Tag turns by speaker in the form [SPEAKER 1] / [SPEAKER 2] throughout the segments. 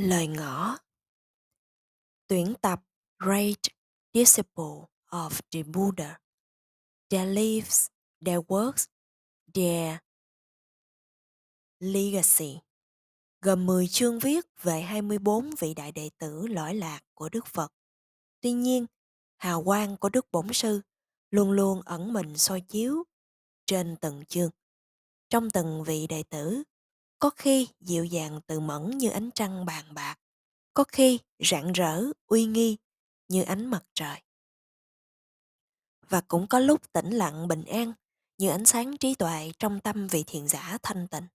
[SPEAKER 1] Lời ngỏ Tuyển tập Great Disciple of the Buddha Their lives, their works, their legacy gồm 10 chương viết về 24 vị đại đệ tử lõi lạc của Đức Phật. Tuy nhiên, hào quang của Đức Bổn Sư luôn luôn ẩn mình soi chiếu trên từng chương. Trong từng vị đệ tử, có khi dịu dàng từ mẫn như ánh trăng bàn bạc, có khi rạng rỡ, uy nghi như ánh mặt trời. Và cũng có lúc tĩnh lặng bình an như ánh sáng trí tuệ trong tâm vị thiền giả thanh tịnh.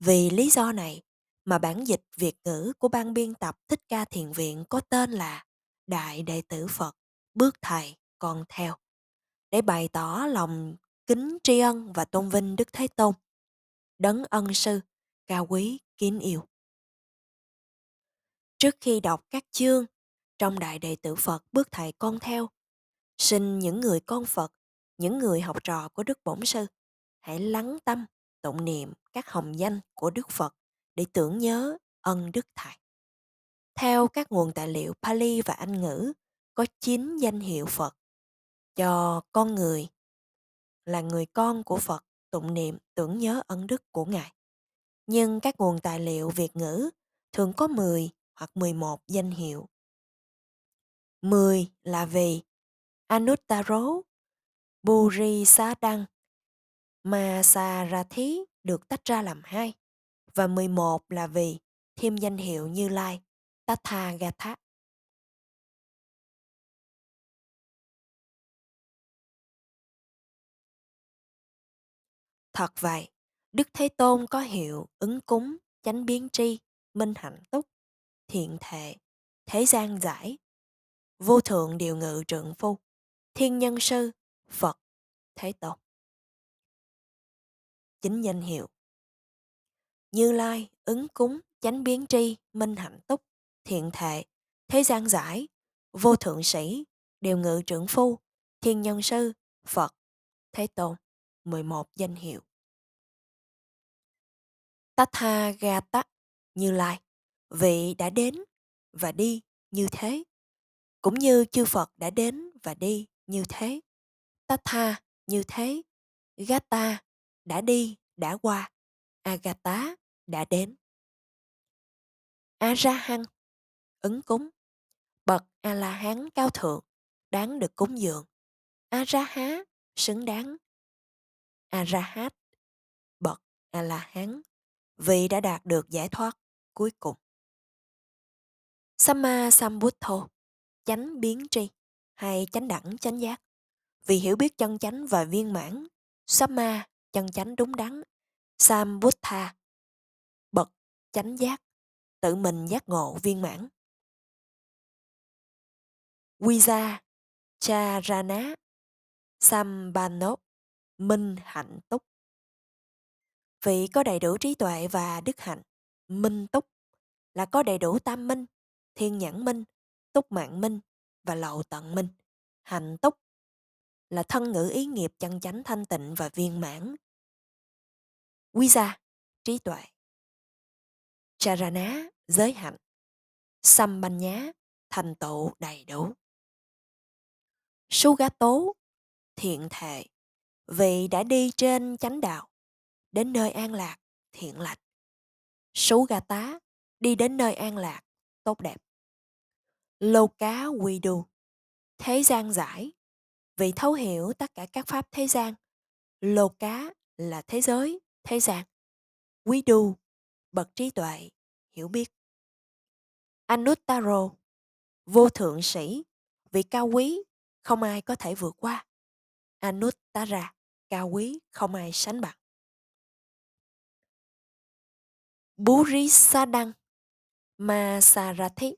[SPEAKER 1] Vì lý do này mà bản dịch Việt ngữ của ban biên tập Thích Ca Thiền Viện có tên là Đại Đệ Tử Phật, Bước Thầy, Con Theo, để bày tỏ lòng kính tri ân và tôn vinh Đức Thế Tôn, đấng ân sư, cao quý, kính yêu. Trước khi đọc các chương trong Đại Đệ Tử Phật Bước Thầy Con Theo, xin những người con Phật, những người học trò của Đức Bổn Sư, hãy lắng tâm, tụng niệm các hồng danh của Đức Phật để tưởng nhớ ân đức thầy. Theo các nguồn tài liệu Pali và Anh ngữ, có 9 danh hiệu Phật cho con người là người con của Phật tụng niệm tưởng nhớ ân đức của Ngài. Nhưng các nguồn tài liệu Việt ngữ thường có 10 hoặc 11 danh hiệu. 10 là vì Anuttaro, Burisadang, Masarathi được tách ra làm hai và 11 là vì thêm danh hiệu Như Lai, Tathagata. Thật vậy, Đức Thế Tôn có hiệu ứng cúng, chánh biến tri, minh hạnh túc, thiện thệ, thế gian giải, vô thượng điều ngự trượng phu, thiên nhân sư, Phật, Thế Tôn. Chính danh hiệu Như Lai, ứng cúng, chánh biến tri, minh hạnh túc, thiện thệ, thế gian giải, vô thượng sĩ, điều ngự trưởng phu, thiên nhân sư, Phật, Thế Tôn, 11 danh hiệu. Tathagata, Như Lai, vị đã đến và đi như thế, cũng như chư Phật đã đến và đi như thế. Tatha, như thế. Gata, đã đi, đã qua. Agata, đã đến. A-ra-hăng, ứng cúng. Bậc A-la-hán cao thượng, đáng được cúng dường. A-ra-há, xứng đáng. A-ra-hát, bậc A-la-hán, vì đã đạt được giải thoát cuối cùng. Samma Sambuddho, chánh biến tri hay chánh đẳng chánh giác. Vì hiểu biết chân chánh và viên mãn, Samma, chân chánh đúng đắn, Sambuddha, bậc chánh giác, tự mình giác ngộ viên mãn. Visa, Charana, Sambano, minh hạnh túc. Vị có đầy đủ trí tuệ và đức hạnh, minh túc là có đầy đủ tam minh, thiên nhãn minh, túc mạng minh và lậu tận minh. Hạnh túc là thân ngữ ý nghiệp chân chánh thanh tịnh và viên mãn. quy gia trí tuệ. Charana, giới hạnh. sam banh nhá thành tựu đầy đủ. Sugato, thiện thệ, vì đã đi trên chánh đạo, đến nơi an lạc, thiện lành. Tá đi đến nơi an lạc, tốt đẹp. Lô cá quy đu, thế gian giải, vì thấu hiểu tất cả các pháp thế gian. Lô cá là thế giới, thế gian. Quy đu, bậc trí tuệ, hiểu biết. Anuttaro, vô thượng sĩ, vị cao quý, không ai có thể vượt qua. Anuttara, cao quý, không ai sánh bằng. Burisadang, Masarathi,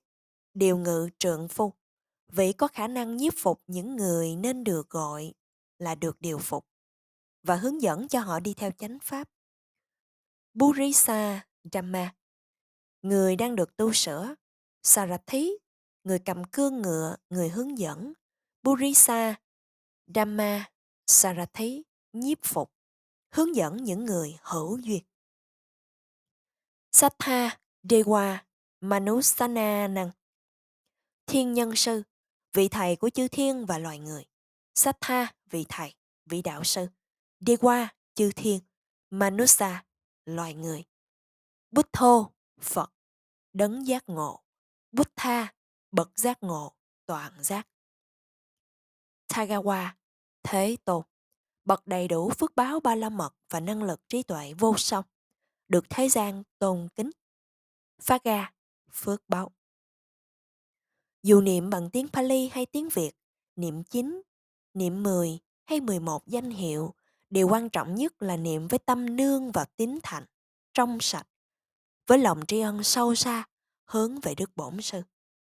[SPEAKER 1] điều ngự trượng phu vị có khả năng nhiếp phục những người nên được gọi là được điều phục và hướng dẫn cho họ đi theo chánh pháp. Burisa Dhamma, người đang được tu sửa. Sarathi, người cầm cương ngựa, người hướng dẫn. Burisa Dhamma Sarathi, nhiếp phục, hướng dẫn những người hữu duyên. Satha Dewa Manusananang. Thiên nhân sư, vị thầy của chư thiên và loài người. Satha, vị thầy, vị đạo sư. Dewa, chư thiên. Manusa, loài người. Buddho, Phật, đấng giác ngộ. Buddha, bậc giác ngộ, toàn giác. Thagawa, Thế Tôn, bậc đầy đủ phước báo ba la mật và năng lực trí tuệ vô song, được thế gian tôn kính. phát ra phước báo. Dù niệm bằng tiếng Pali hay tiếng Việt, niệm chính, niệm 10 hay 11 danh hiệu, điều quan trọng nhất là niệm với tâm nương vào tín thành, trong sạch, với lòng tri ân sâu xa, hướng về Đức Bổn Sư.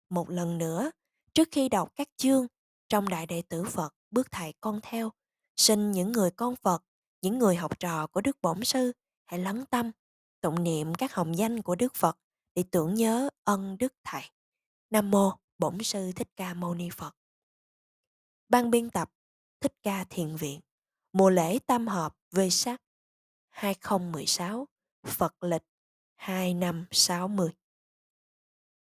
[SPEAKER 1] Một lần nữa, trước khi đọc các chương trong Đại Đệ Tử Phật bước thầy con theo, xin những người con Phật, những người học trò của Đức Bổn Sư hãy lắng tâm, tụng niệm các hồng danh của Đức Phật để tưởng nhớ ân Đức Thầy. Nam Mô Bổn Sư Thích Ca Mâu Ni Phật Ban biên tập Thích Ca Thiền Viện Mùa lễ tam hợp về sắc 2016 Phật lịch 2 năm 60